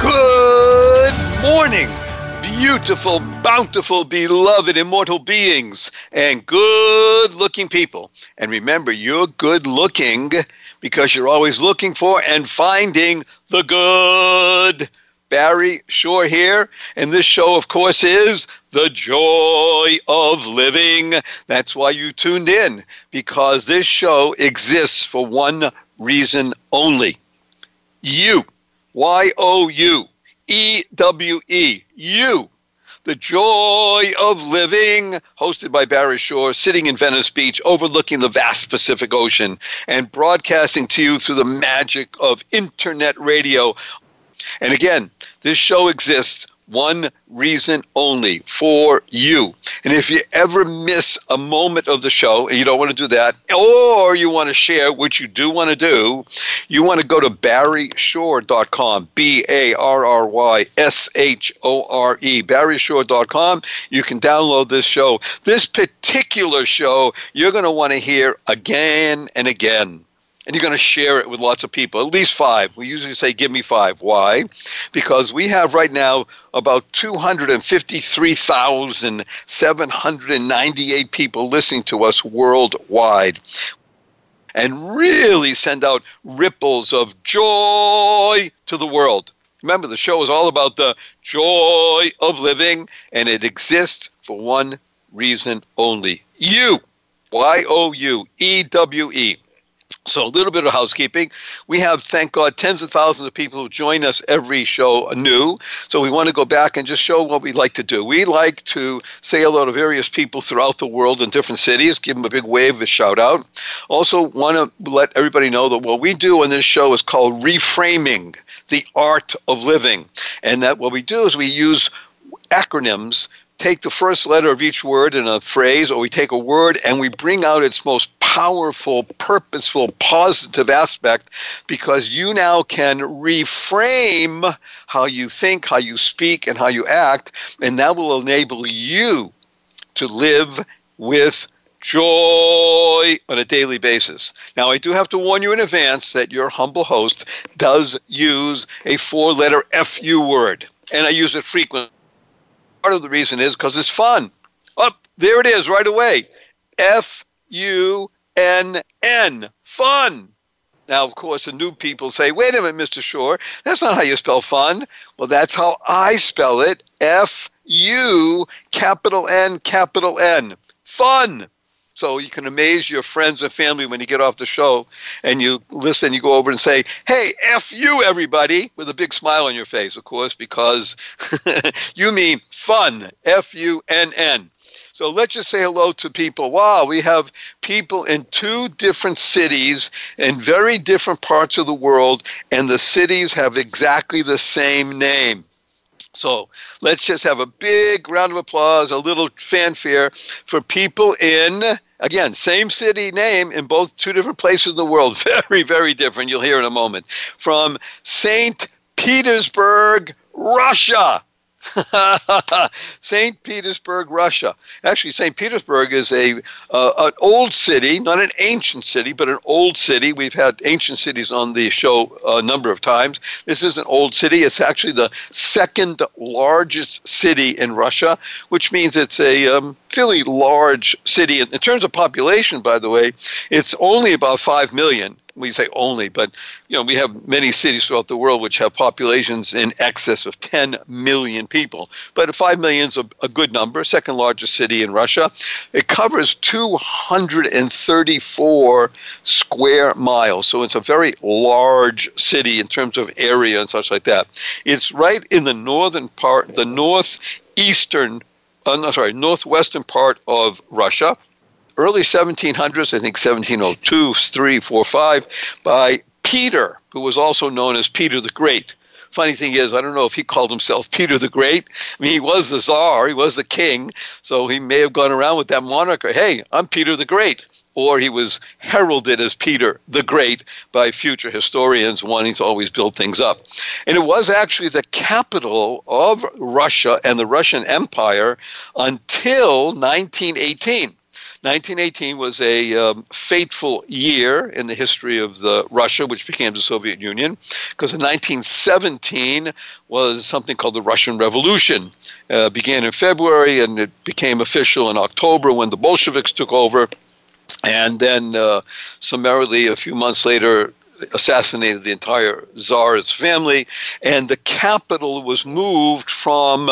Good morning, beautiful, bountiful, beloved, immortal beings, and good looking people. And remember, you're good looking because you're always looking for and finding the good. Barry Shore here, and this show, of course, is The Joy of Living. That's why you tuned in, because this show exists for one reason only you. Y O U E W E. You. The Joy of Living, hosted by Barry Shore, sitting in Venice Beach, overlooking the vast Pacific Ocean, and broadcasting to you through the magic of internet radio. And again, this show exists one reason only for you. And if you ever miss a moment of the show and you don't want to do that, or you want to share, which you do want to do, you want to go to barryshore.com, B A R R Y S H O R E, barryshore.com. You can download this show. This particular show, you're going to want to hear again and again and you're going to share it with lots of people, at least five. We usually say, give me five. Why? Because we have right now about 253,798 people listening to us worldwide. And really send out ripples of joy to the world. Remember, the show is all about the joy of living, and it exists for one reason only you. Y O U E W E. So, a little bit of housekeeping. We have, thank God, tens of thousands of people who join us every show anew. So, we want to go back and just show what we like to do. We like to say hello to various people throughout the world in different cities, give them a big wave, a shout out. Also, want to let everybody know that what we do on this show is called reframing the art of living. And that what we do is we use acronyms take the first letter of each word in a phrase, or we take a word and we bring out its most powerful, purposeful, positive aspect because you now can reframe how you think, how you speak, and how you act, and that will enable you to live with joy on a daily basis. Now, I do have to warn you in advance that your humble host does use a four letter FU word, and I use it frequently part of the reason is because it's fun. Up oh, there it is right away. F U N N. Fun. Now, of course, the new people say, wait a minute, Mr. Shore, that's not how you spell fun. Well, that's how I spell it F U capital N capital N. Fun. So you can amaze your friends and family when you get off the show and you listen, you go over and say, hey, F you, everybody, with a big smile on your face, of course, because you mean fun, F U N N. So let's just say hello to people. Wow, we have people in two different cities in very different parts of the world, and the cities have exactly the same name. So let's just have a big round of applause, a little fanfare for people in Again, same city name in both two different places in the world. Very, very different. You'll hear in a moment. From St. Petersburg, Russia. St. Petersburg, Russia. Actually, St. Petersburg is a uh, an old city, not an ancient city, but an old city. We've had ancient cities on the show a number of times. This is an old city. It's actually the second largest city in Russia, which means it's a um, fairly large city. In terms of population, by the way, it's only about 5 million we say only, but you know we have many cities throughout the world which have populations in excess of 10 million people. But 5 million is a, a good number, second largest city in Russia. It covers 234 square miles, so it's a very large city in terms of area and such like that. It's right in the northern part, the northeastern, uh, no, sorry, northwestern part of Russia early 1700s, I think 1702, 3, 4, 5, by Peter, who was also known as Peter the Great, funny thing is, I don't know if he called himself Peter the Great. I mean, he was the czar, he was the king, so he may have gone around with that moniker. Hey, I'm Peter the Great or he was heralded as Peter the Great by future historians, one he's always built things up. And it was actually the capital of Russia and the Russian Empire until 1918. 1918 was a um, fateful year in the history of the Russia, which became the Soviet Union, because in 1917 was something called the Russian Revolution. Uh, began in February and it became official in October when the Bolsheviks took over and then uh, summarily a few months later assassinated the entire czar's family and the capital was moved from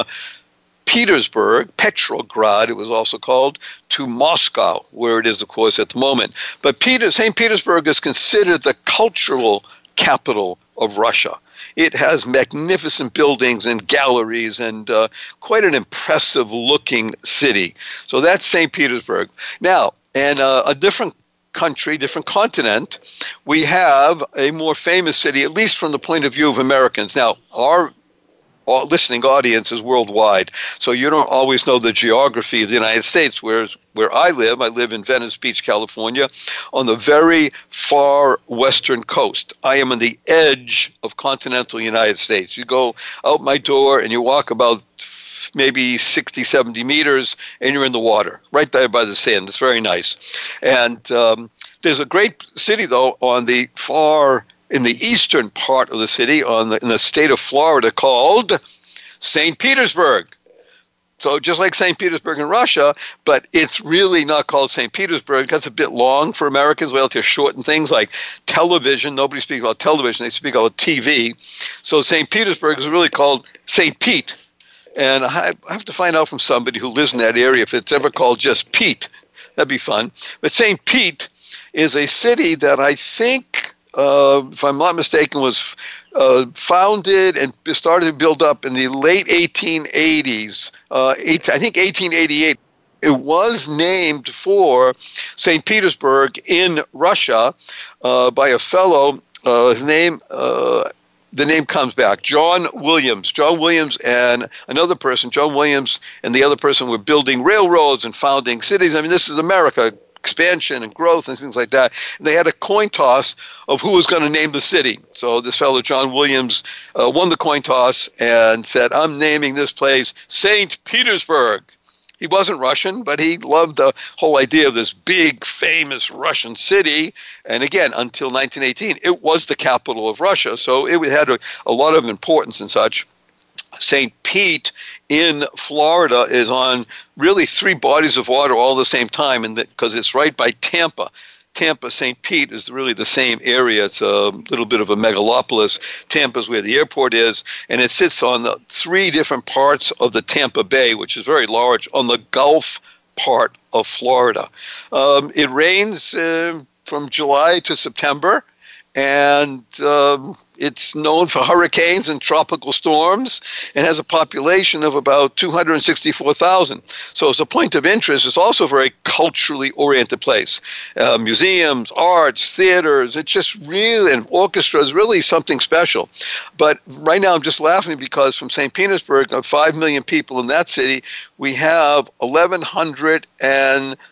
Petersburg, Petrograd, it was also called, to Moscow, where it is, of course, at the moment. But Peter, St. Petersburg is considered the cultural capital of Russia. It has magnificent buildings and galleries and uh, quite an impressive looking city. So that's St. Petersburg. Now, and uh, a different country, different continent, we have a more famous city, at least from the point of view of Americans. Now, our listening audiences worldwide, so you don't always know the geography of the United States. Whereas where I live, I live in Venice Beach, California, on the very far western coast. I am on the edge of continental United States. You go out my door and you walk about maybe 60, 70 meters, and you're in the water, right there by the sand. It's very nice. And um, there's a great city, though, on the far, in the eastern part of the city, on the, in the state of Florida, called St. Petersburg. So just like St. Petersburg in Russia, but it's really not called St. Petersburg because it's a bit long for Americans. We have to shorten things like television. Nobody speaks about television; they speak about TV. So St. Petersburg is really called St. Pete and I have to find out from somebody who lives in that area if it's ever called just Pete. That'd be fun. But St. Pete is a city that I think, uh, if I'm not mistaken, was uh, founded and started to build up in the late 1880s. Uh, eight, I think 1888 it was named for St. Petersburg in Russia uh, by a fellow. Uh, his name, uh, the name comes back. John Williams. John Williams and another person, John Williams and the other person were building railroads and founding cities. I mean, this is America, expansion and growth and things like that. And they had a coin toss of who was going to name the city. So this fellow, John Williams, uh, won the coin toss and said, I'm naming this place St. Petersburg. He wasn't Russian, but he loved the whole idea of this big, famous Russian city. And again, until 1918, it was the capital of Russia. So it had a, a lot of importance and such. St. Pete in Florida is on really three bodies of water all the same time, and because it's right by Tampa. Tampa, St. Pete is really the same area. It's a little bit of a megalopolis. Tampa is where the airport is, and it sits on the three different parts of the Tampa Bay, which is very large, on the Gulf part of Florida. Um, it rains uh, from July to September and um, it's known for hurricanes and tropical storms and has a population of about 264,000. So, as a point of interest, it's also a very culturally oriented place. Uh, museums, arts, theaters, it's just really, and orchestras, really something special. But right now, I'm just laughing because from St. Petersburg, of 5 million people in that city, we have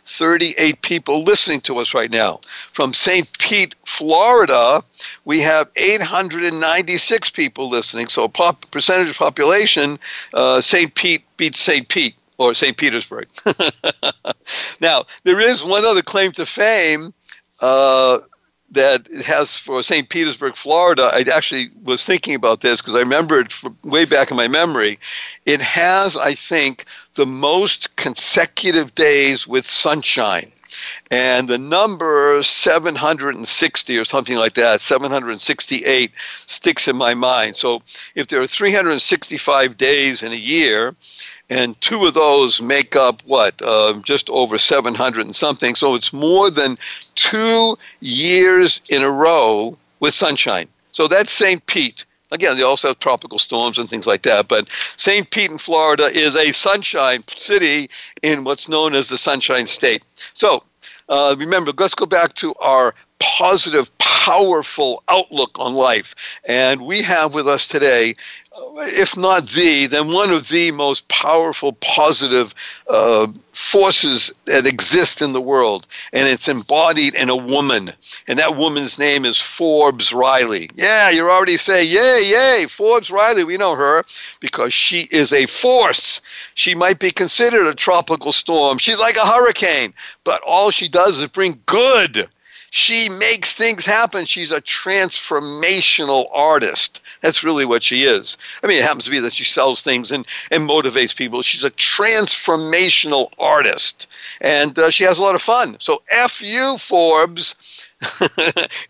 1,138 people listening to us right now. From St. Pete, Florida, we have 896 people listening. So, pop, percentage of population, uh, St. Pete beats St. Pete or St. Petersburg. now, there is one other claim to fame. Uh, that it has for St. Petersburg, Florida. I actually was thinking about this because I remember it way back in my memory. It has, I think, the most consecutive days with sunshine. And the number 760 or something like that, 768, sticks in my mind. So if there are 365 days in a year, and two of those make up what uh, just over 700 and something so it's more than two years in a row with sunshine so that's st pete again they also have tropical storms and things like that but st pete in florida is a sunshine city in what's known as the sunshine state so uh, remember let's go back to our positive powerful outlook on life. And we have with us today if not the, then one of the most powerful, positive uh, forces that exist in the world. And it's embodied in a woman. And that woman's name is Forbes Riley. Yeah, you're already saying, yay, yay, Forbes Riley. We know her because she is a force. She might be considered a tropical storm. She's like a hurricane, but all she does is bring good she makes things happen. She's a transformational artist. That's really what she is. I mean, it happens to be that she sells things and, and motivates people. She's a transformational artist. And uh, she has a lot of fun. So, F you, Forbes.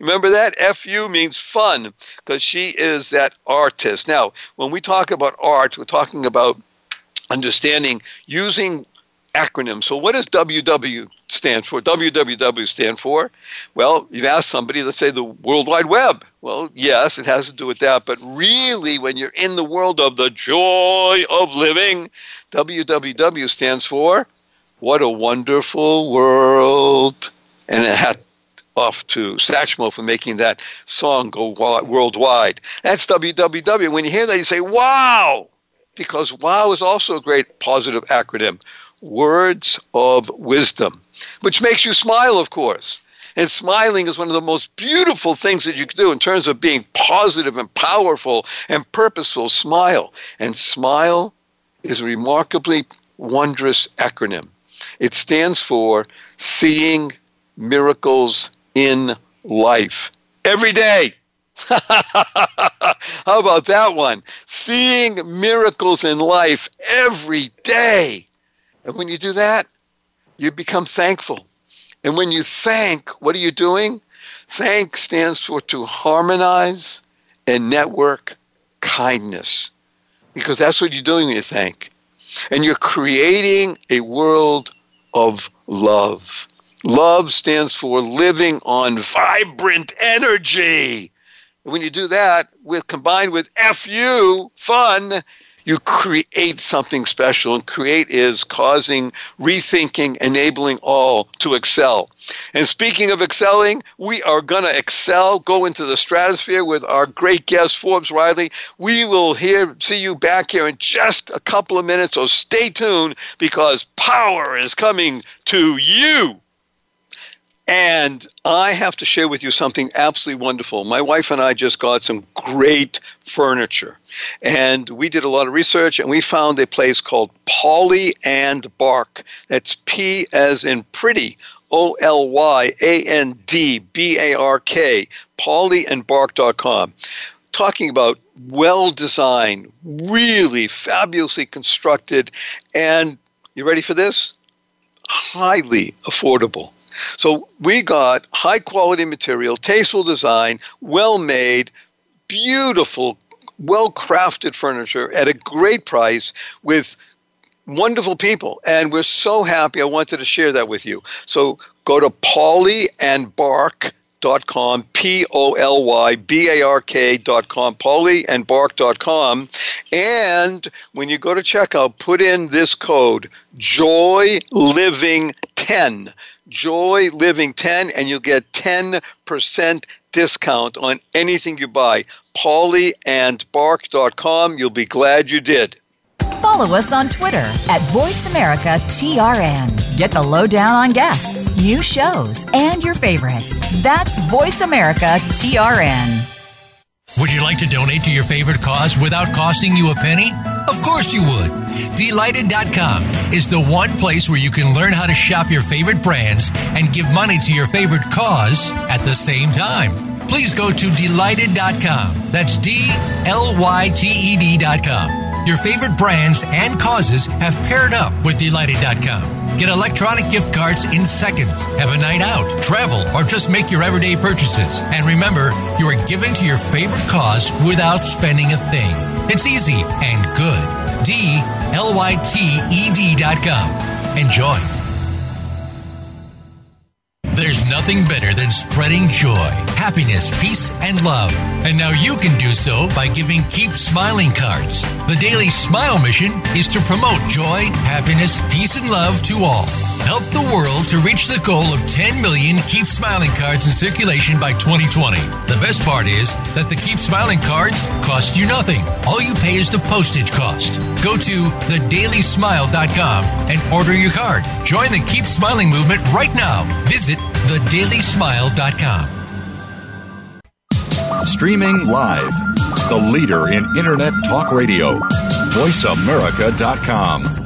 Remember that? FU means fun because she is that artist. Now, when we talk about art, we're talking about understanding using acronym. So, what does WW stand for? WWW stand for? Well, you've asked somebody, let's say the World Wide Web. Well, yes, it has to do with that. But really, when you're in the world of the joy of living, WWW stands for What a Wonderful World. And it had off to Satchmo for making that song go worldwide. That's WWW. When you hear that, you say, wow, because wow is also a great positive acronym words of wisdom, which makes you smile, of course. And smiling is one of the most beautiful things that you can do in terms of being positive and powerful and purposeful. Smile. And smile is a remarkably wondrous acronym. It stands for Seeing Miracles in Life. Every day. How about that one? Seeing miracles in life every day. And when you do that, you become thankful. And when you thank, what are you doing? Thank stands for to harmonize and network kindness. Because that's what you're doing when you thank. And you're creating a world of love. Love stands for living on vibrant energy. when you do that, with combined with FU, fun, you create something special. And create is causing, rethinking, enabling all to excel. And speaking of excelling, we are going to excel, go into the stratosphere with our great guest, Forbes Riley. We will hear, see you back here in just a couple of minutes. So stay tuned because power is coming to you. And I have to share with you something absolutely wonderful. My wife and I just got some great furniture. And we did a lot of research and we found a place called Poly and Bark. That's P as in pretty, O L Y A N D B A R K, polyandbark.com. Talking about well designed, really fabulously constructed, and you ready for this? Highly affordable. So we got high quality material, tasteful design, well made, beautiful, well crafted furniture at a great price with wonderful people. And we're so happy. I wanted to share that with you. So go to Poly and Bark dot com p-o-l-y-b-a-r-k dot com poly and dot com and when you go to checkout put in this code joy living 10 joy living 10 and you'll get 10% discount on anything you buy polyandbark.com you'll be glad you did Follow us on Twitter at VoiceAmericaTRN. Get the lowdown on guests, new shows, and your favorites. That's VoiceAmericaTRN. Would you like to donate to your favorite cause without costing you a penny? Of course you would. Dlyted.com is the one place where you can learn how to shop your favorite brands and give money to your favorite cause at the same time. Please go to dlyted.com. That's D L Y T E D.com. Your favorite brands and causes have paired up with Dlyted.com. Get electronic gift cards in seconds. Have a night out, travel, or just make your everyday purchases. And remember, you are giving to your favorite cause without spending a thing. It's easy and good. D L Y T E D.com. Enjoy. There's nothing better than spreading joy, happiness, peace, and love. And now you can do so by giving Keep Smiling cards. The Daily Smile mission is to promote joy, happiness, peace, and love to all. Help the world to reach the goal of 10 million Keep Smiling cards in circulation by 2020. The best part is that the Keep Smiling cards cost you nothing. All you pay is the postage cost. Go to thedailysmile.com and order your card. Join the Keep Smiling movement right now. Visit thedailysmile.com. Streaming live, the leader in Internet Talk Radio, voiceamerica.com.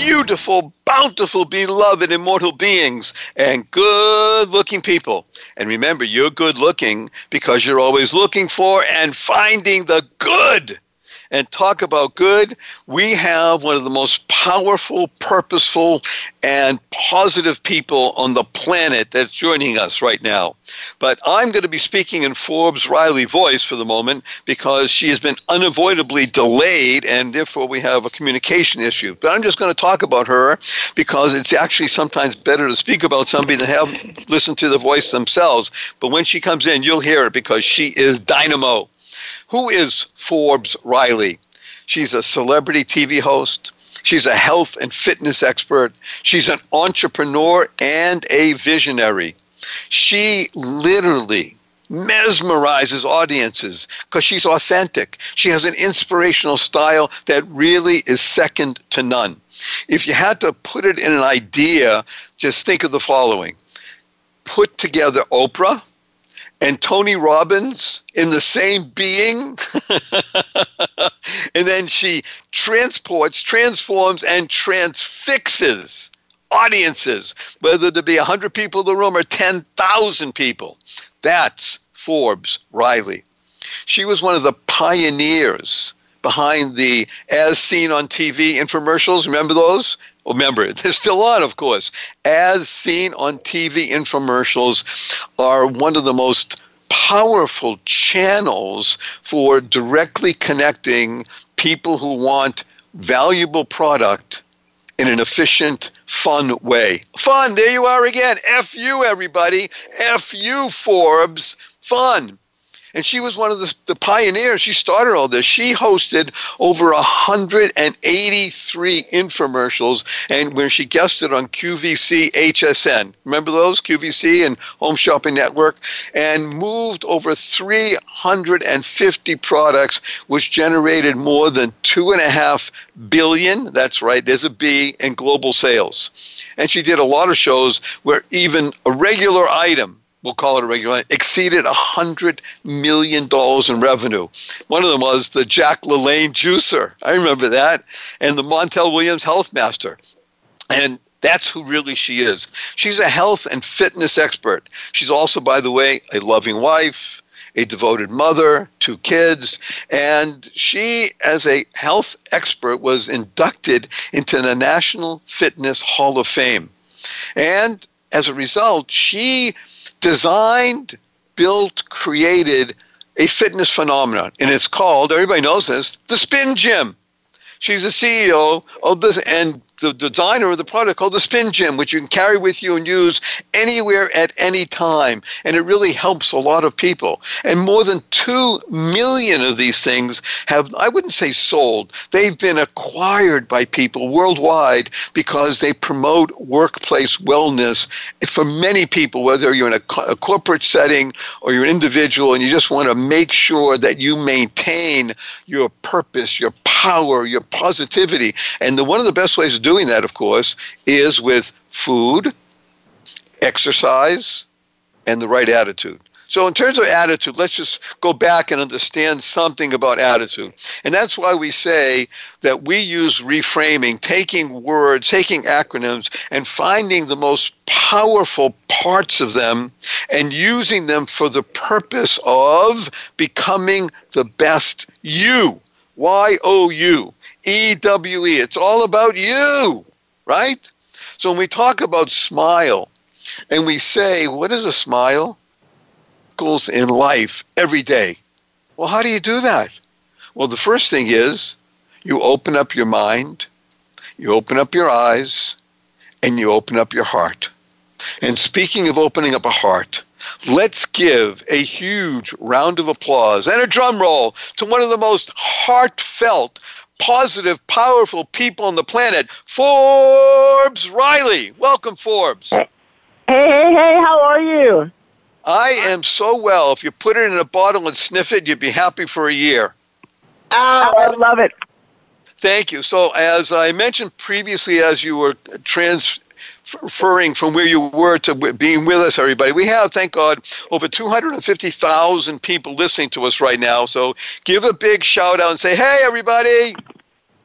beautiful, bountiful, beloved, immortal beings, and good looking people. And remember, you're good looking because you're always looking for and finding the good. And talk about good, we have one of the most powerful, purposeful, and positive people on the planet that's joining us right now. But I'm going to be speaking in Forbes Riley voice for the moment because she has been unavoidably delayed and therefore we have a communication issue. But I'm just going to talk about her because it's actually sometimes better to speak about somebody than have listen to the voice themselves. But when she comes in, you'll hear it because she is dynamo. Who is Forbes Riley? She's a celebrity TV host. She's a health and fitness expert. She's an entrepreneur and a visionary. She literally mesmerizes audiences because she's authentic. She has an inspirational style that really is second to none. If you had to put it in an idea, just think of the following put together Oprah and Tony Robbins in the same being. and then she transports, transforms, and transfixes audiences, whether there be 100 people in the room or 10,000 people. That's Forbes Riley. She was one of the pioneers behind the as seen on TV infomercials. Remember those? Remember, they're still on, of course. As seen on TV infomercials are one of the most powerful channels for directly connecting people who want valuable product in an efficient, fun way. Fun, there you are again. F you, everybody. F you, Forbes. Fun. And she was one of the, the pioneers. She started all this. She hosted over 183 infomercials and when she guested on QVC HSN. Remember those? QVC and Home Shopping Network. And moved over 350 products, which generated more than two and a half billion. That's right, there's a B in global sales. And she did a lot of shows where even a regular item we'll call it a regular, exceeded $100 million in revenue. One of them was the Jack LaLanne juicer. I remember that. And the Montel Williams Health Master. And that's who really she is. She's a health and fitness expert. She's also, by the way, a loving wife, a devoted mother, two kids, and she, as a health expert, was inducted into the National Fitness Hall of Fame. And as a result, she designed, built, created a fitness phenomenon. And it's called, everybody knows this, the Spin Gym. She's the CEO of this, and the designer of the product called the Spin Gym, which you can carry with you and use anywhere at any time. And it really helps a lot of people. And more than 2 million of these things have, I wouldn't say sold, they've been acquired by people worldwide because they promote workplace wellness for many people, whether you're in a, a corporate setting or you're an individual and you just want to make sure that you maintain your purpose, your power, your positivity. And the, one of the best ways to doing that, of course, is with food, exercise, and the right attitude. So, in terms of attitude, let's just go back and understand something about attitude. And that's why we say that we use reframing, taking words, taking acronyms, and finding the most powerful parts of them and using them for the purpose of becoming the best you. Y O U. E W E. It's all about you, right? So when we talk about smile and we say, what is a smile? Goals in life every day. Well, how do you do that? Well, the first thing is you open up your mind, you open up your eyes, and you open up your heart. And speaking of opening up a heart, let's give a huge round of applause and a drum roll to one of the most heartfelt, positive, powerful people on the planet, Forbes Riley. Welcome, Forbes. Hey, hey, hey, how are you? I am so well. If you put it in a bottle and sniff it, you'd be happy for a year. Oh, I love it. Thank you. So, as I mentioned previously, as you were transferring from where you were to being with us, everybody, we have, thank God, over 250,000 people listening to us right now. So, give a big shout out and say, hey, everybody.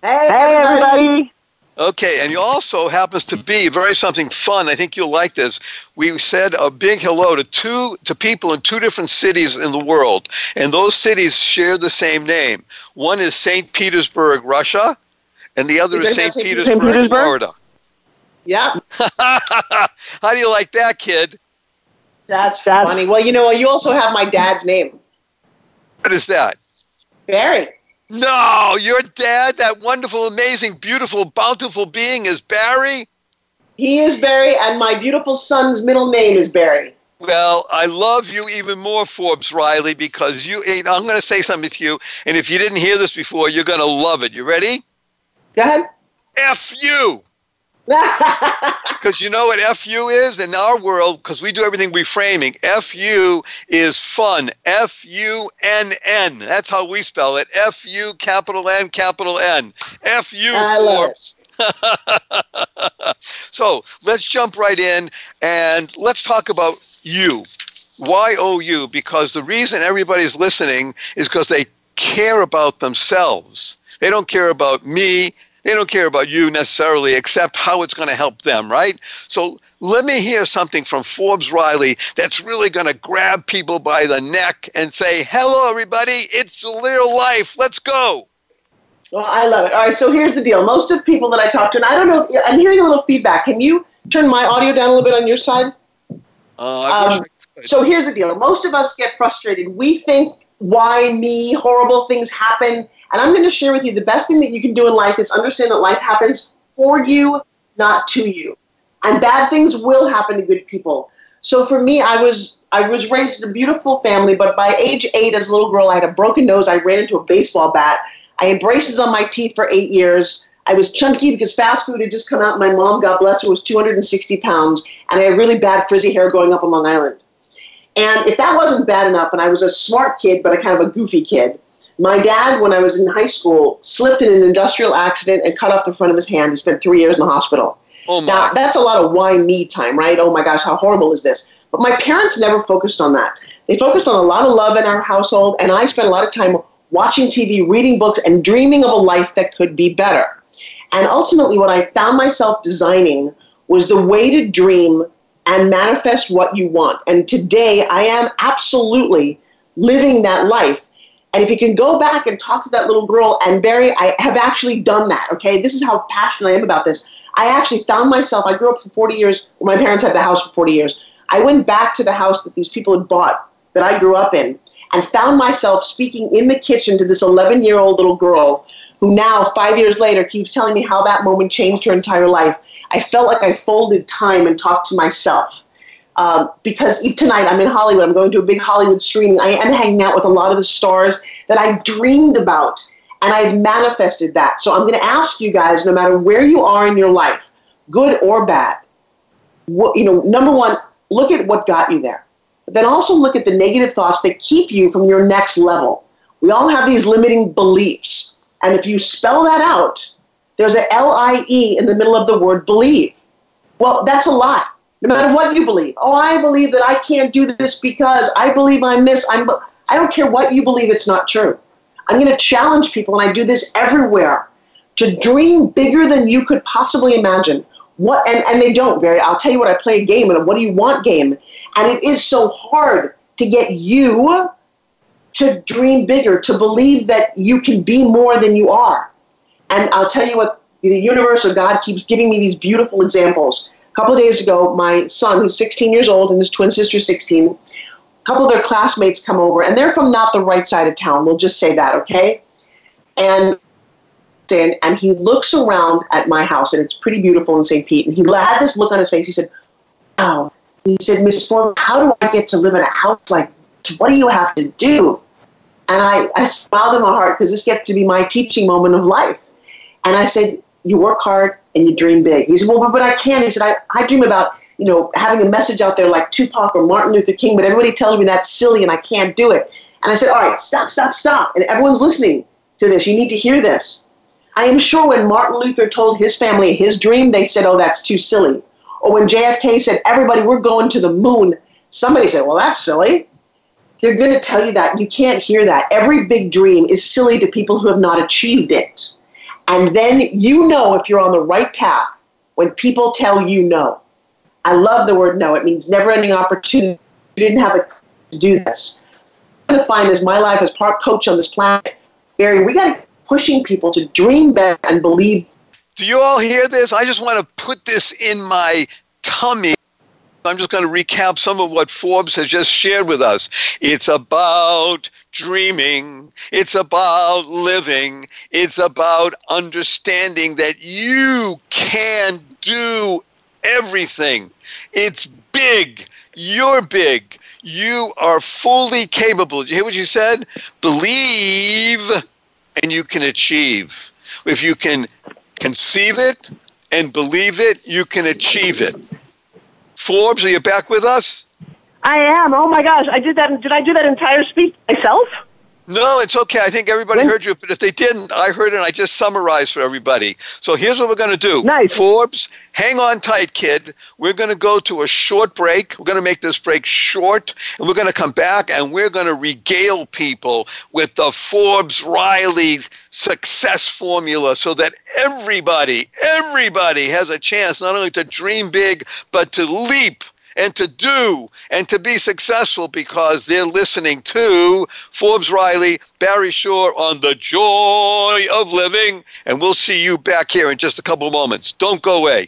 Hey, hey everybody. Okay, and you also happens to be very something fun. I think you'll like this. We said a big hello to two to people in two different cities in the world, and those cities share the same name. One is St. Petersburg, Russia, and the other is St. Petersburg, Petersburg, Florida. Yeah. How do you like that, kid? That's funny. Well, you know, what? you also have my dad's name. What is that? Barry. No, your dad, that wonderful, amazing, beautiful, bountiful being, is Barry? He is Barry, and my beautiful son's middle name is Barry. Well, I love you even more, Forbes Riley, because you. Eh, I'm going to say something to you, and if you didn't hear this before, you're going to love it. You ready? Go ahead. F you. Because you know what FU is in our world, because we do everything reframing. FU is fun. F U N N. That's how we spell it. F U capital N capital N. F U Forbes. so let's jump right in and let's talk about you. Why Y O U, because the reason everybody's listening is because they care about themselves. They don't care about me they don't care about you necessarily, except how it's going to help them, right? So let me hear something from Forbes Riley that's really going to grab people by the neck and say, hello, everybody, it's real life. Let's go. Well, I love it. All right, so here's the deal. Most of the people that I talk to, and I don't know, I'm hearing a little feedback. Can you turn my audio down a little bit on your side? Uh, um, so here's the deal. Most of us get frustrated. We think, why me? Horrible things happen and I'm going to share with you the best thing that you can do in life is understand that life happens for you, not to you. And bad things will happen to good people. So for me, I was I was raised in a beautiful family, but by age eight, as a little girl, I had a broken nose. I ran into a baseball bat. I had braces on my teeth for eight years. I was chunky because fast food had just come out. My mom, God bless her, was 260 pounds, and I had really bad frizzy hair growing up on Long Island. And if that wasn't bad enough, and I was a smart kid, but a kind of a goofy kid, my dad, when I was in high school, slipped in an industrial accident and cut off the front of his hand. He spent three years in the hospital. Oh now, that's a lot of why me time, right? Oh my gosh, how horrible is this? But my parents never focused on that. They focused on a lot of love in our household, and I spent a lot of time watching TV, reading books, and dreaming of a life that could be better. And ultimately, what I found myself designing was the way to dream and manifest what you want. And today, I am absolutely living that life and if you can go back and talk to that little girl, and Barry, I have actually done that, okay? This is how passionate I am about this. I actually found myself, I grew up for 40 years, my parents had the house for 40 years. I went back to the house that these people had bought that I grew up in and found myself speaking in the kitchen to this 11 year old little girl who now, five years later, keeps telling me how that moment changed her entire life. I felt like I folded time and talked to myself. Um, because tonight I'm in Hollywood. I'm going to a big Hollywood screening. I am hanging out with a lot of the stars that I dreamed about, and I've manifested that. So I'm going to ask you guys, no matter where you are in your life, good or bad, what, you know, number one, look at what got you there. But then also look at the negative thoughts that keep you from your next level. We all have these limiting beliefs, and if you spell that out, there's a L I E in the middle of the word believe. Well, that's a lie No matter what you believe. Oh, I believe that I can't do this because I believe I'm this. I'm. I don't care what you believe. It's not true. I'm going to challenge people, and I do this everywhere, to dream bigger than you could possibly imagine. What and, and they don't, Barry. I'll tell you what, I play a game and a what do you want game. And it is so hard to get you to dream bigger, to believe that you can be more than you are. And I'll tell you what, the universe or God keeps giving me these beautiful examples. A couple of days ago, my son, who's 16 years old, and his twin sister, 16, a couple of their classmates come over, and they're from not the right side of town. We'll just say that, okay? And in and he looks around at my house, and it's pretty beautiful in St. Pete. And he had this look on his face. He said, "Wow." He said, "Miss Ford, how do I get to live in a house like? This? What do you have to do?" And I, I smiled in my heart because this gets to be my teaching moment of life. And I said, "You work hard and you dream big." He said, "Well, but, I can't." He said, I, "I dream about." You know, having a message out there like Tupac or Martin Luther King, but everybody tells me that's silly and I can't do it. And I said, All right, stop, stop, stop. And everyone's listening to this. You need to hear this. I am sure when Martin Luther told his family his dream, they said, oh, that's too silly. Or when JFK said, everybody, we're going to the moon, somebody said, well, that's silly. They're going to tell you that. You can't hear that. Every big dream is silly to people who have not achieved it. And then you know if you're on the right path when people tell you no. I love the word no. It means never ending opportunity. You didn't have to do this. I'm going to find as my life as part coach on this planet, Barry, we got to pushing people to dream big and believe. Do you all hear this? I just want to put this in my tummy. I'm just going to recap some of what Forbes has just shared with us. It's about dreaming. It's about living. It's about understanding that you can do everything. It's big. You're big. You are fully capable. Did you hear what you said? Believe and you can achieve. If you can conceive it and believe it, you can achieve it. Forbes, are you back with us? I am. Oh my gosh, I did that. Did I do that entire speech myself? No, it's okay. I think everybody heard you, but if they didn't, I heard it and I just summarized for everybody. So here's what we're going to do. Nice. Forbes, hang on tight, kid. We're going to go to a short break. We're going to make this break short, and we're going to come back and we're going to regale people with the Forbes Riley success formula so that everybody, everybody has a chance not only to dream big, but to leap and to do and to be successful because they're listening to Forbes Riley, Barry Shore on the joy of living. And we'll see you back here in just a couple of moments. Don't go away.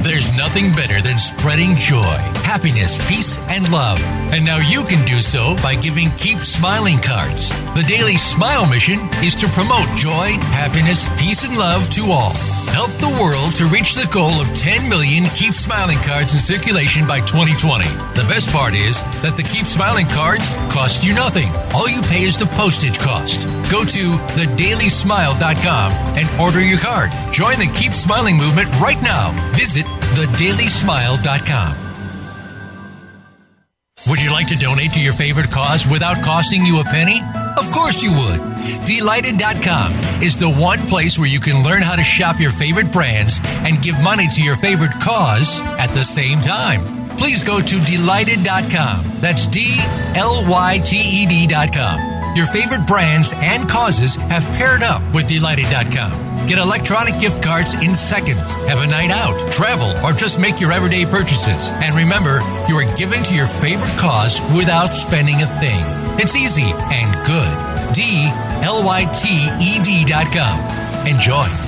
There's nothing better than spreading joy, happiness, peace, and love. And now you can do so by giving Keep Smiling cards. The Daily Smile mission is to promote joy, happiness, peace, and love to all. Help the world to reach the goal of 10 million Keep Smiling cards in circulation by 2020. The best part is that the Keep Smiling cards cost you nothing. All you pay is the postage cost. Go to thedailysmile.com and order your card. Join the Keep Smiling movement right now. Visit thedailysmile.com. Would you like to donate to your favorite cause without costing you a penny? Of course you would. Dlyted.com is the one place where you can learn how to shop your favorite brands and give money to your favorite cause at the same time. Please go to dlyted.com. That's D L Y T E D.com. Your favorite brands and causes have paired up with Dlyted.com. Get electronic gift cards in seconds. Have a night out, travel, or just make your everyday purchases. And remember, you are giving to your favorite cause without spending a thing. It's easy and good. D L Y T E D dot com. Enjoy.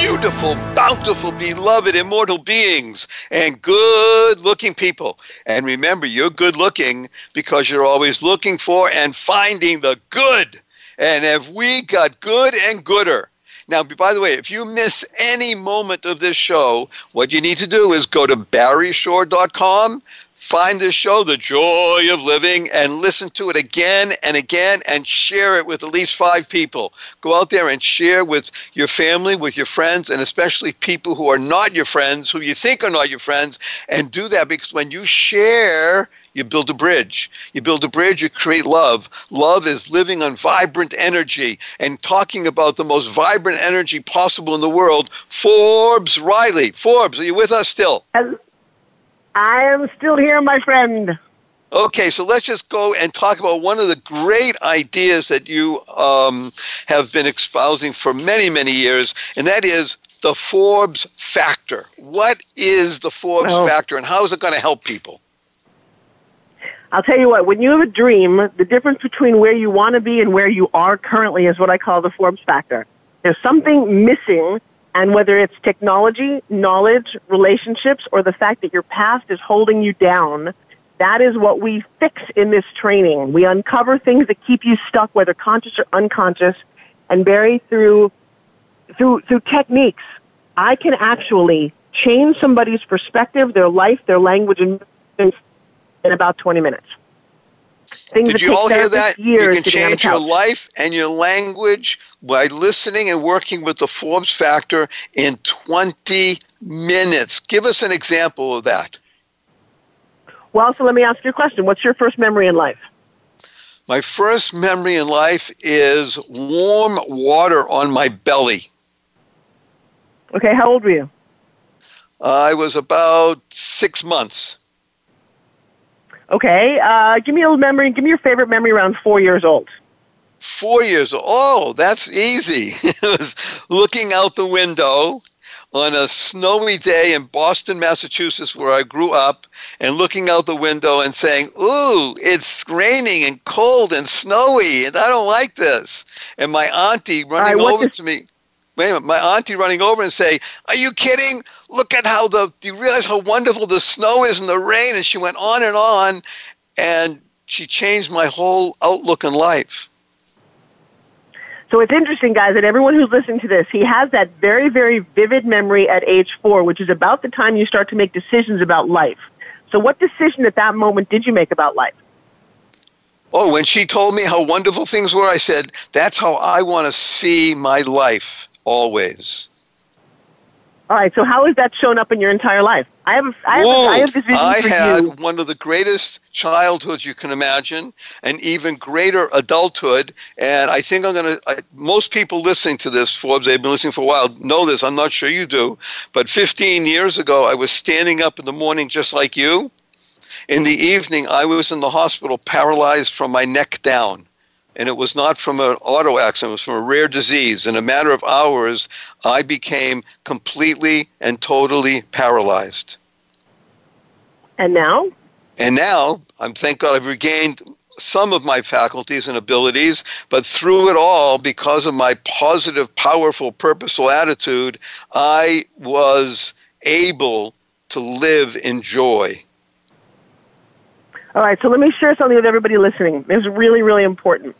beautiful, bountiful, beloved, immortal beings, and good looking people. And remember, you're good looking because you're always looking for and finding the good. And have we got good and gooder? Now, by the way, if you miss any moment of this show, what you need to do is go to barryshore.com, find this show, The Joy of Living, and listen to it again and again and share it with at least five people. Go out there and share with your family, with your friends, and especially people who are not your friends, who you think are not your friends, and do that because when you share, you build a bridge. You build a bridge, you create love. Love is living on vibrant energy and talking about the most vibrant energy possible in the world. Forbes Riley. Forbes, are you with us still? I am still here, my friend. Okay, so let's just go and talk about one of the great ideas that you um, have been espousing for many, many years, and that is the Forbes factor. What is the Forbes factor, and how is it going to help people? I'll tell you what, when you have a dream, the difference between where you want to be and where you are currently is what I call the Forbes factor. There's something missing, and whether it's technology, knowledge, relationships, or the fact that your past is holding you down, that is what we fix in this training. We uncover things that keep you stuck, whether conscious or unconscious, and Barry through through through techniques, I can actually change somebody's perspective, their life, their language, and in about 20 minutes. Things Did you all hear that? You can sitting on a change your life and your language by listening and working with the Forbes factor in 20 minutes. Give us an example of that. Well, so let me ask you a question. What's your first memory in life? My first memory in life is warm water on my belly. Okay, how old were you? I was about six months. Okay, uh, give me a memory. Give me your favorite memory around four years old. Four years old. Oh, that's easy. it was looking out the window on a snowy day in Boston, Massachusetts, where I grew up, and looking out the window and saying, Ooh, it's raining and cold and snowy, and I don't like this. And my auntie running right, over does- to me. My auntie running over and say, Are you kidding? Look at how the, do you realize how wonderful the snow is and the rain? And she went on and on, and she changed my whole outlook in life. So it's interesting, guys, that everyone who's listening to this, he has that very, very vivid memory at age four, which is about the time you start to make decisions about life. So what decision at that moment did you make about life? Oh, when she told me how wonderful things were, I said, That's how I want to see my life always. All right, so how has that shown up in your entire life? I have, I have, a, I have this vision I for had you. one of the greatest childhoods you can imagine, an even greater adulthood. And I think I'm going to, most people listening to this, Forbes, they've been listening for a while, know this. I'm not sure you do. But 15 years ago, I was standing up in the morning just like you. In the evening, I was in the hospital paralyzed from my neck down. And it was not from an auto accident, it was from a rare disease. In a matter of hours, I became completely and totally paralyzed. And now? And now, I'm thank God I've regained some of my faculties and abilities, but through it all, because of my positive, powerful, purposeful attitude, I was able to live in joy. All right, so let me share something with everybody listening. It's really, really important.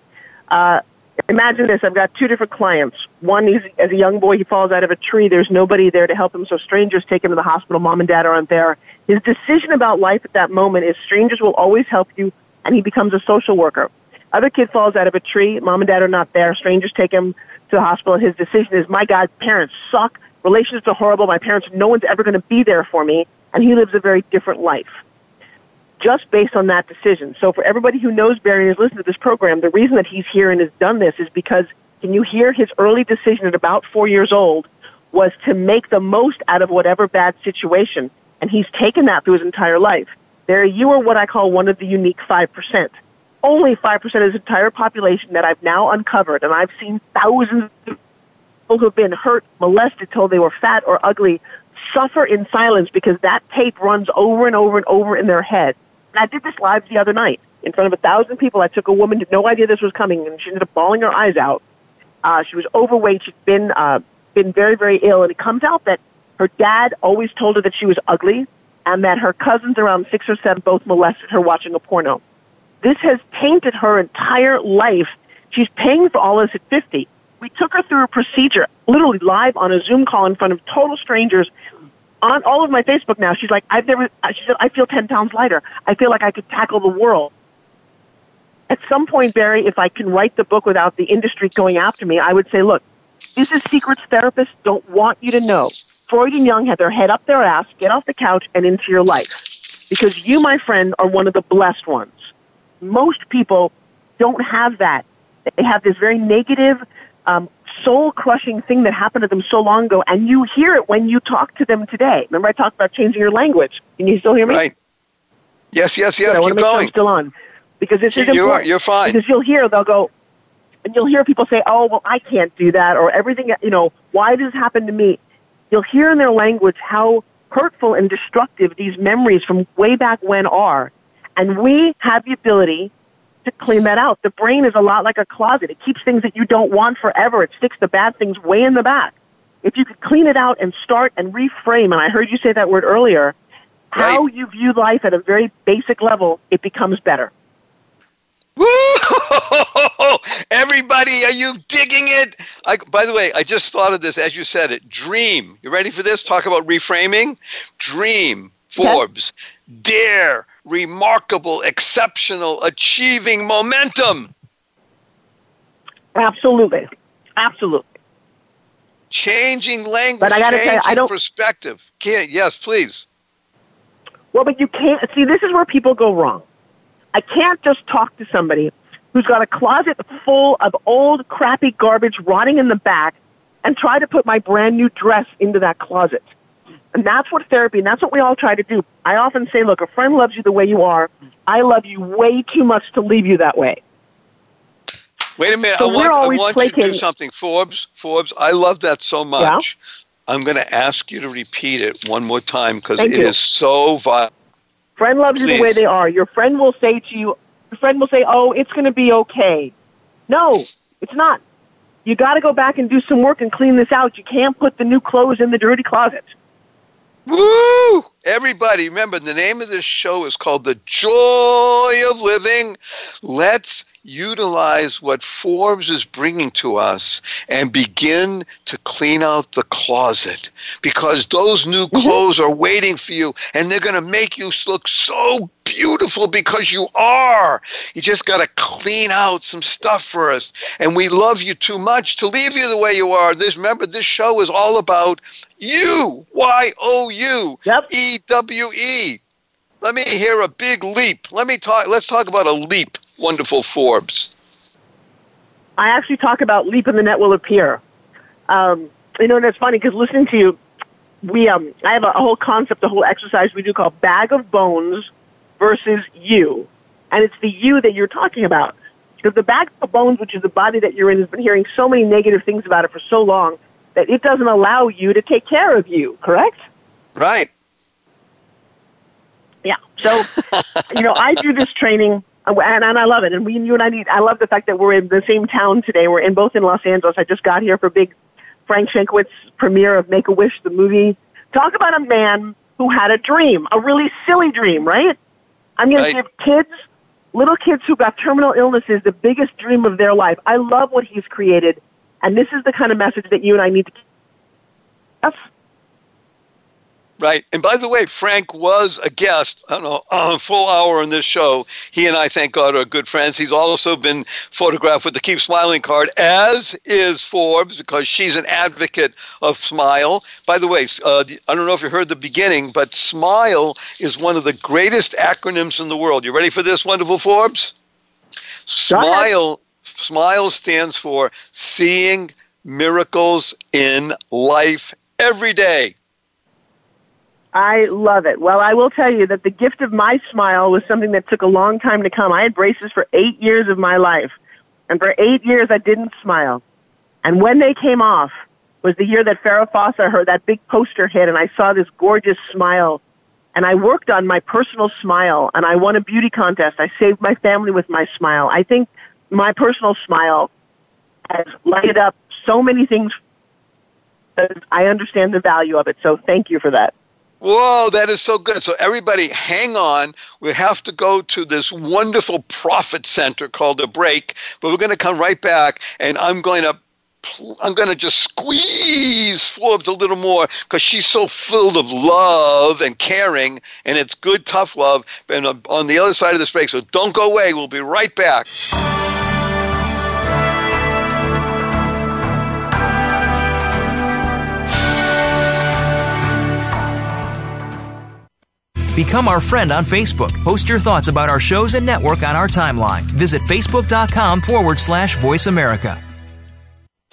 Uh, imagine this. I've got two different clients. One, he's, as a young boy, he falls out of a tree. There's nobody there to help him, so strangers take him to the hospital. Mom and dad aren't there. His decision about life at that moment is strangers will always help you, and he becomes a social worker. Other kid falls out of a tree. Mom and dad are not there. Strangers take him to the hospital, and his decision is, my God, parents suck. Relationships are horrible. My parents, no one's ever going to be there for me. And he lives a very different life just based on that decision. So for everybody who knows Barry and has listened to this program, the reason that he's here and has done this is because can you hear his early decision at about four years old was to make the most out of whatever bad situation. And he's taken that through his entire life. There, you are what I call one of the unique 5%. Only 5% of his entire population that I've now uncovered, and I've seen thousands of people who have been hurt, molested, told they were fat or ugly, suffer in silence because that tape runs over and over and over in their head. I did this live the other night in front of a thousand people. I took a woman, had no idea this was coming, and she ended up bawling her eyes out. Uh, she was overweight. She'd been uh, been very, very ill, and it comes out that her dad always told her that she was ugly, and that her cousins around six or seven both molested her watching a porno. This has tainted her entire life. She's paying for all this at 50. We took her through a procedure, literally live on a Zoom call in front of total strangers. On all of my Facebook now, she's like, I've never, uh, she said, I feel 10 pounds lighter. I feel like I could tackle the world. At some point, Barry, if I can write the book without the industry going after me, I would say, look, this is secrets therapists don't want you to know. Freud and Jung had their head up their ass, get off the couch and into your life. Because you, my friend, are one of the blessed ones. Most people don't have that. They have this very negative, um, soul crushing thing that happened to them so long ago, and you hear it when you talk to them today. Remember, I talked about changing your language. Can you still hear me? Right. Yes, yes, yes. I want Keep to make sure going. I'm still on because this is You are- you're fine. Because you'll hear they'll go, and you'll hear people say, "Oh, well, I can't do that," or everything. You know, why does this happen to me? You'll hear in their language how hurtful and destructive these memories from way back when are, and we have the ability to clean that out. The brain is a lot like a closet; it keeps things that you don't want forever. It sticks the bad things way in the back. If you could clean it out and start and reframe, and I heard you say that word earlier, how you view life at a very basic level, it becomes better. Woo! Everybody, are you digging it? I, by the way, I just thought of this as you said it. Dream. You ready for this? Talk about reframing. Dream. Forbes. Dare. Remarkable. Exceptional. Achieving momentum. Absolutely. Absolutely. Changing language. But I gotta tell you, I changing don't- perspective. Can't, yes, please. Well, but you can't see. This is where people go wrong. I can't just talk to somebody who's got a closet full of old, crappy garbage rotting in the back, and try to put my brand new dress into that closet. And that's what therapy, and that's what we all try to do. I often say, look, a friend loves you the way you are. I love you way too much to leave you that way. Wait a minute. So I want, I want you to do something. Forbes, Forbes, I love that so much. I'm going to ask you to repeat it one more time because it Thank is so vital. Friend loves you the way they are. Your friend will say to you, your friend will say, "Oh, it's going to be okay." No, it's not. You got to go back and do some work and clean this out. You can't put the new clothes in the dirty closet. Woo! Everybody, remember the name of this show is called The Joy of Living. Let's utilize what Forbes is bringing to us and begin to clean out the closet because those new mm-hmm. clothes are waiting for you and they're going to make you look so beautiful because you are. You just got to clean out some stuff for us. And we love you too much to leave you the way you are. This remember this show is all about you. Y O U. E W E. Let me hear a big leap. Let me talk let's talk about a leap. Wonderful Forbes. I actually talk about leap and the net will appear. Um, you know, and it's funny because listening to you, we um, I have a, whole concept, a whole exercise we do called bag of bones versus you, and it's the you that you're talking about. Because the bag of bones, which is the body that you're in, has been hearing so many negative things about it for so long that it doesn't allow you to take care of you. Correct? Right. Yeah. So, you know, I do this training, and, and I love it. And we, you and I need. I love the fact that we're in the same town today. We're in both in Los Angeles. I just got here for big Frank Shankwitz premiere of Make a Wish, the movie. Talk about a man who had a dream, a really silly dream, right? I'm going Right. to give kids, little kids who got terminal illnesses, the biggest dream of their life. I love what he's created, and this is the kind of message that you and I need to. Right. And by the way, Frank was a guest, I don't know, a full hour on this show. He and I, thank God, are good friends. He's also been photographed with the Keep Smiling card, as is Forbes, because she's an advocate of Smile. By the way, uh, I don't know if you heard the beginning, but Smile is one of the greatest acronyms in the world. You ready for this, wonderful Forbes? Smile. Smile stands for seeing miracles in life every day. I love it. Well, I will tell you that the gift of my smile was something that took a long time to come. I had braces for eight years of my life, and for eight years I didn't smile. And when they came off was the year that Farrah Fawcett heard that big poster hit, and I saw this gorgeous smile. And I worked on my personal smile, and I won a beauty contest. I saved my family with my smile. I think my personal smile has lighted up so many things. I understand the value of it. So thank you for that. Whoa, that is so good. So, everybody, hang on. We have to go to this wonderful profit center called a break, but we're going to come right back, and I'm going to. I'm going to just squeeze Forbes a little more because she's so filled of love and caring, and it's good, tough love. And on the other side of this break, so don't go away. We'll be right back. Become our friend on Facebook. Post your thoughts about our shows and network on our timeline. Visit facebook.com forward slash voice America.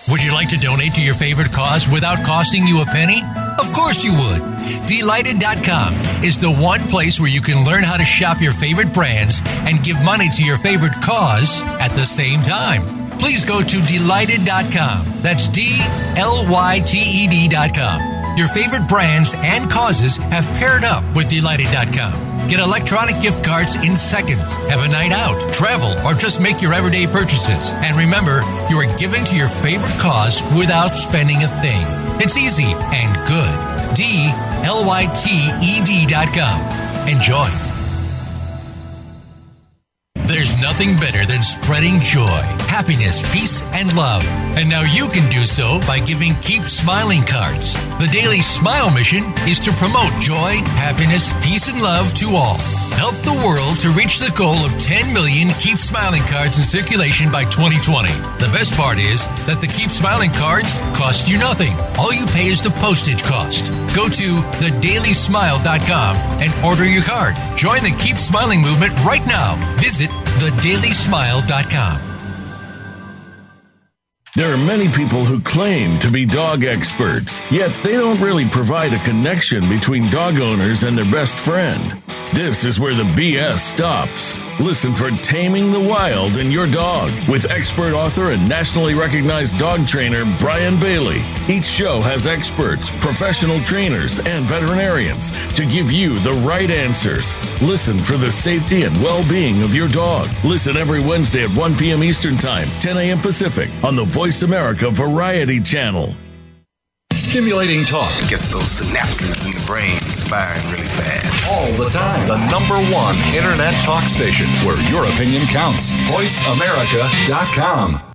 Would you like to donate to your favorite cause without costing you a penny? Of course you would. Dlyted.com is the one place where you can learn how to shop your favorite brands and give money to your favorite cause at the same time. Please go to dlyted.com. That's D L Y T E D.com. Your favorite brands and causes have paired up with Dlyted.com. Get electronic gift cards in seconds. Have a night out, travel, or just make your everyday purchases. And remember, you are giving to your favorite cause without spending a thing. It's easy and good. D L Y T E D.com. Enjoy. There's nothing better than spreading joy, happiness, peace, and love. And now you can do so by giving Keep Smiling cards. The Daily Smile mission is to promote joy, happiness, peace, and love to all. Help the world to reach the goal of 10 million Keep Smiling cards in circulation by 2020. The best part is that the Keep Smiling cards cost you nothing. All you pay is the postage cost. Go to thedailysmile.com and order your card. Join the Keep Smiling movement right now. Visit thedailysmile.com. There are many people who claim to be dog experts, yet they don't really provide a connection between dog owners and their best friend. This is where the BS stops. Listen for Taming the Wild in Your Dog with expert author and nationally recognized dog trainer Brian Bailey. Each show has experts, professional trainers, and veterinarians to give you the right answers. Listen for the safety and well being of your dog. Listen every Wednesday at 1 p.m. Eastern Time, 10 a.m. Pacific on the Voice America Variety Channel. Stimulating talk gets those synapses in the brain firing really fast. All the time. The number one internet talk station where your opinion counts. VoiceAmerica.com.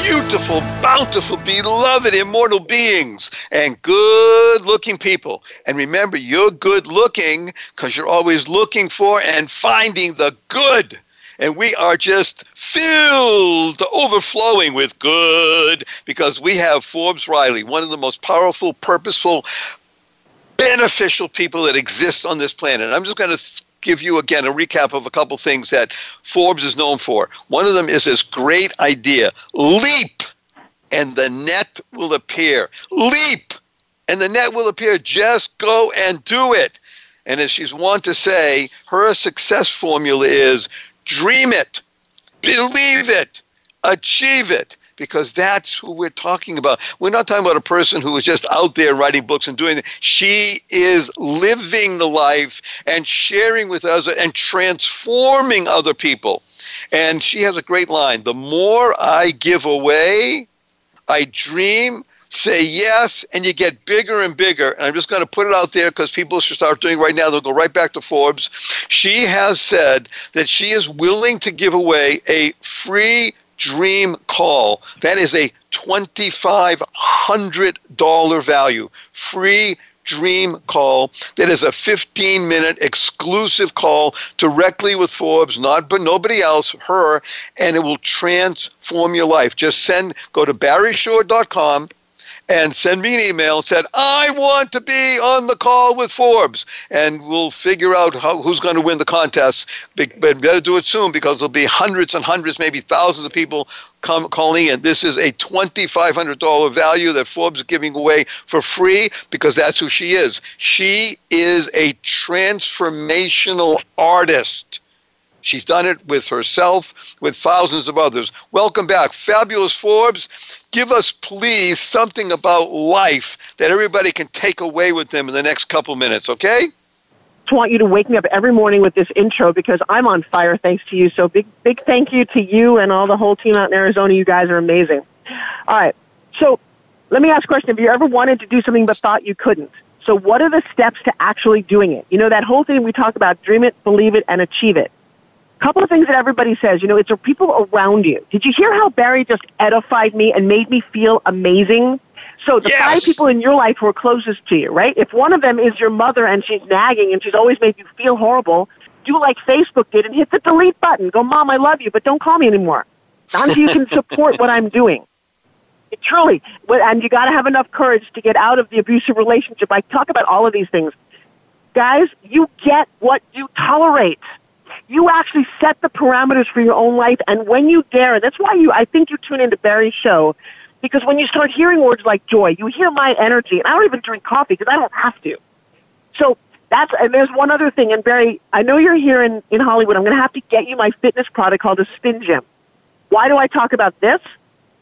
beautiful, bountiful, beloved, immortal beings, and good looking people. And remember, you're good looking because you're always looking for and finding the good. And we are just filled overflowing with good because we have Forbes Riley, one of the most powerful, purposeful, beneficial people that exist on this planet. I'm just going to give you again a recap of a couple things that Forbes is known for. One of them is this great idea leap and the net will appear. Leap and the net will appear. Just go and do it. And as she's wont to say, her success formula is dream it, believe it, achieve it because that's who we're talking about. We're not talking about a person who is just out there writing books and doing it. She is living the life and sharing with us and transforming other people. And she has a great line The more I give away, I dream, say yes, and you get bigger and bigger. And I'm just going to put it out there because people should start doing right now. They'll go right back to Forbes. She has said that she is willing to give away a free Dream Call. That is a $2,500 value. Free Dream Call. That is a 15 minute exclusive call directly with Forbes, not but nobody else, her, and it will transform your life. Just send, go to barryshore.com and send me an email and said, I want to be on the call with Forbes. And we'll figure out how, who's going to win the contest. But better do it soon because there'll be hundreds and hundreds, maybe thousands of people come calling in. This is a $2,500 value that Forbes is giving away for free because that's who she is. She is a transformational artist. She's done it with herself, with thousands of others. Welcome back. Fabulous Forbes. Give us, please, something about life that everybody can take away with them in the next couple minutes, okay? just want you to wake me up every morning with this intro because I'm on fire thanks to you. So big, big thank you to you and all the whole team out in Arizona. You guys are amazing. All right. So let me ask a question. Have you ever wanted to do something but thought you couldn't? So what are the steps to actually doing it? You know, that whole thing we talk about, dream it, believe it, and achieve it couple of things that everybody says. You know, it's the people around you. Did you hear how Barry just edified me and made me feel amazing? So the Yes. five people in your life who are closest to you, right? If one of them is your mother and she's nagging and she's always made you feel horrible, do like Facebook did and hit the delete button. Go, Mom, I love you, but don't call me anymore. Not until you can support what I'm doing. It truly, and you got to have enough courage to get out of the abusive relationship. I talk about all of these things. Guys, you get what you tolerate you actually set the parameters for your own life and when you dare that's why you i think you tune into barry's show because when you start hearing words like joy you hear my energy and i don't even drink coffee because i don't have to. So that's and there's one other thing and barry i know you're here in, in hollywood i'm going to have to get you my fitness product called a spin gym. Why do i talk about this?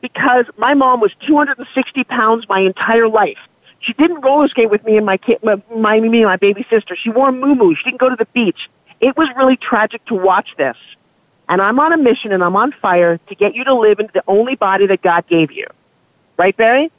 Because my mom was 260 pounds my entire life. She didn't roller skate with me and my kid my, my me and my baby sister. She wore moo she didn't go to the beach it was really tragic to watch this. And I'm on a mission and I'm on fire to get you to live into the only body that God gave you. Right, Barry?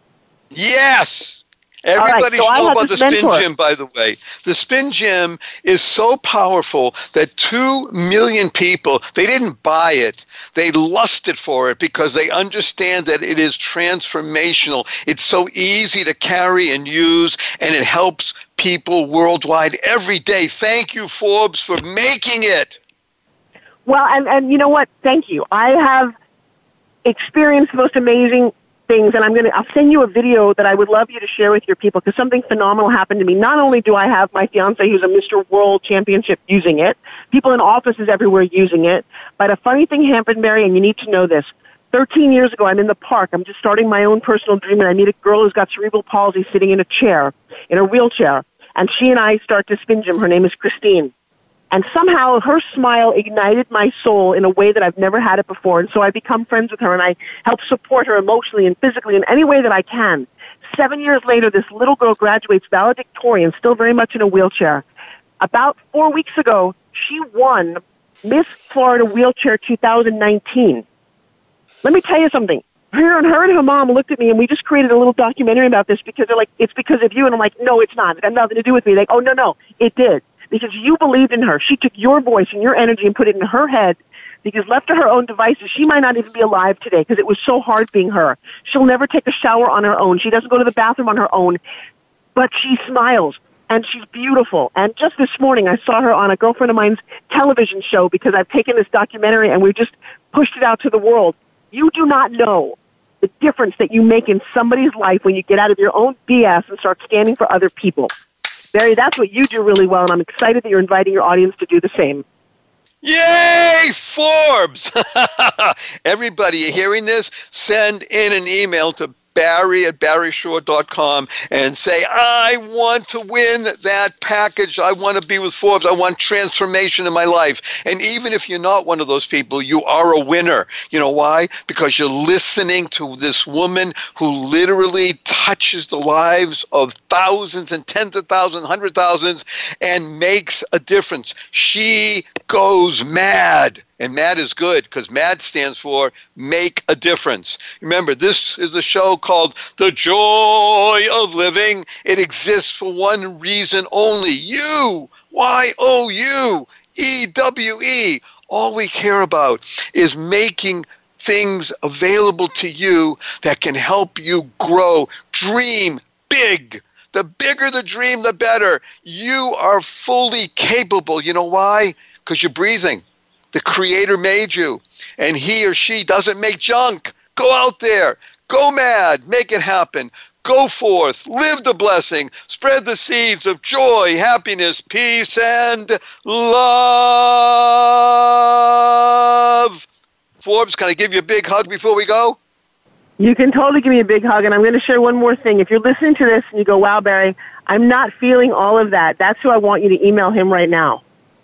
Yes. right, Everybody so about the spin mentor. gym, by the way. The spin gym is so powerful that two million people, they didn't buy it. They lusted for it because they understand that it is transformational. It's so easy to carry and use, and it helps people worldwide every day. Thank you, Forbes, for making it. Well, and, and you know what? Thank you. I have experienced the most amazing things, and I'm going to, I'll send you a video that I would love you to share with your people because something phenomenal happened to me. Not only do I have my fiance who's a Mr. World Championship using it, people in offices everywhere using it, but a funny thing happened, Barry, and you need to know this. 13 years ago, I'm in the park. I'm just starting my own personal dream, and I meet a girl who's got cerebral palsy sitting in a chair, in a wheelchair. And she and I start to spin gym. Her name is Christine. And somehow her smile ignited my soul in a way that I've never had it before. And so I become friends with her and I help support her emotionally and physically in any way that I can. Seven years later, this little girl graduates valedictorian, still very much in a wheelchair. About four weeks ago, she won Miss Florida Wheelchair 2019. Let me tell you something. Her and her and her mom looked at me and we just created a little documentary about this because they're like, it's because of you. And I'm like, no, it's not. It had nothing to do with me. They, oh, no, no, it did. Because you believed in her. She took your voice and your energy and put it in her head because left to her own devices, she might not even be alive today because it was so hard being her. She'll never take a shower on her own. She doesn't go to the bathroom on her own, but she smiles and she's beautiful. And just this morning, I saw her on a girlfriend of mine's television show because I've taken this documentary and we've just pushed it out to the world. You do not know the difference that you make in somebody's life when you get out of your own BS and start standing for other people. Barry, that's what you do really well, and I'm excited that you're inviting your audience to do the same. Yay, Forbes! Everybody, you hearing this? Send in an email to barry at barryshore.com and say, I want to win that package. I want to be with Forbes. I want transformation in my life. And even if you're not one of those people, you are a winner. You know why? Because you're listening to this woman who literally touches the lives of thousands and tens of thousands, hundred thousands, and makes a difference. She goes mad. And MAD is good because MAD stands for Make a Difference. Remember, this is a show called The Joy of Living. It exists for one reason only you. Y O U E W E. All we care about is making things available to you that can help you grow. Dream big. The bigger the dream, the better. You are fully capable. You know why? Because you're breathing. The Creator made you, and He or she doesn't make junk. Go out there, go mad, make it happen. Go forth, live the blessing, spread the seeds of joy, happiness, peace, and love. Forbes, can I give you a big hug before we go? You can totally give me a big hug, and I'm going to share one more thing. If you're listening to this and you go, wow, Barry, I'm not feeling all of that, that's who I want you to email him right now.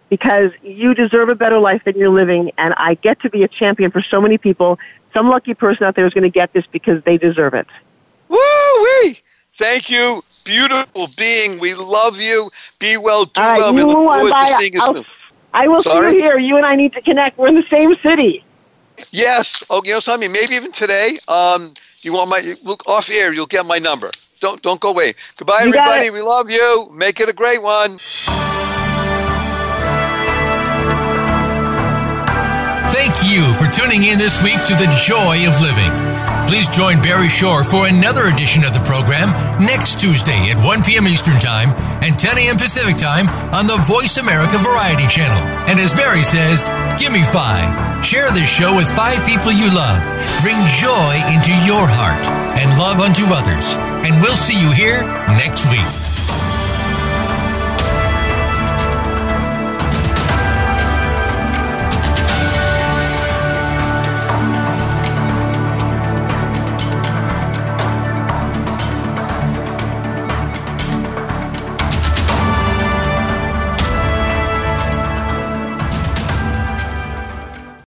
Because you deserve a better life than you're living, and I get to be a champion for so many people. Some lucky person out there is going to get this because they deserve it. Woo wee! Thank you, beautiful being. We love you. Be well, do right, well. We look forward to I- seeing you soon. I will Sorry? see you here. You and I need to connect. We're in the same city. Yes. Oh, you know something? Maybe even today. Um, you want my look off air? You'll get my number. Don't don't go away. Goodbye, You everybody. We love you. Make it a great one. For tuning in this week to The Joy of Living. Please join Barry Shore for another edition of the program next Tuesday at 1 p.m. Eastern Time and 10 a.m. Pacific Time on the Voice America Variety Channel. And as Barry says, give me five. Share this show with five people you love. Bring joy into your heart and love unto others. And we'll see you here next week.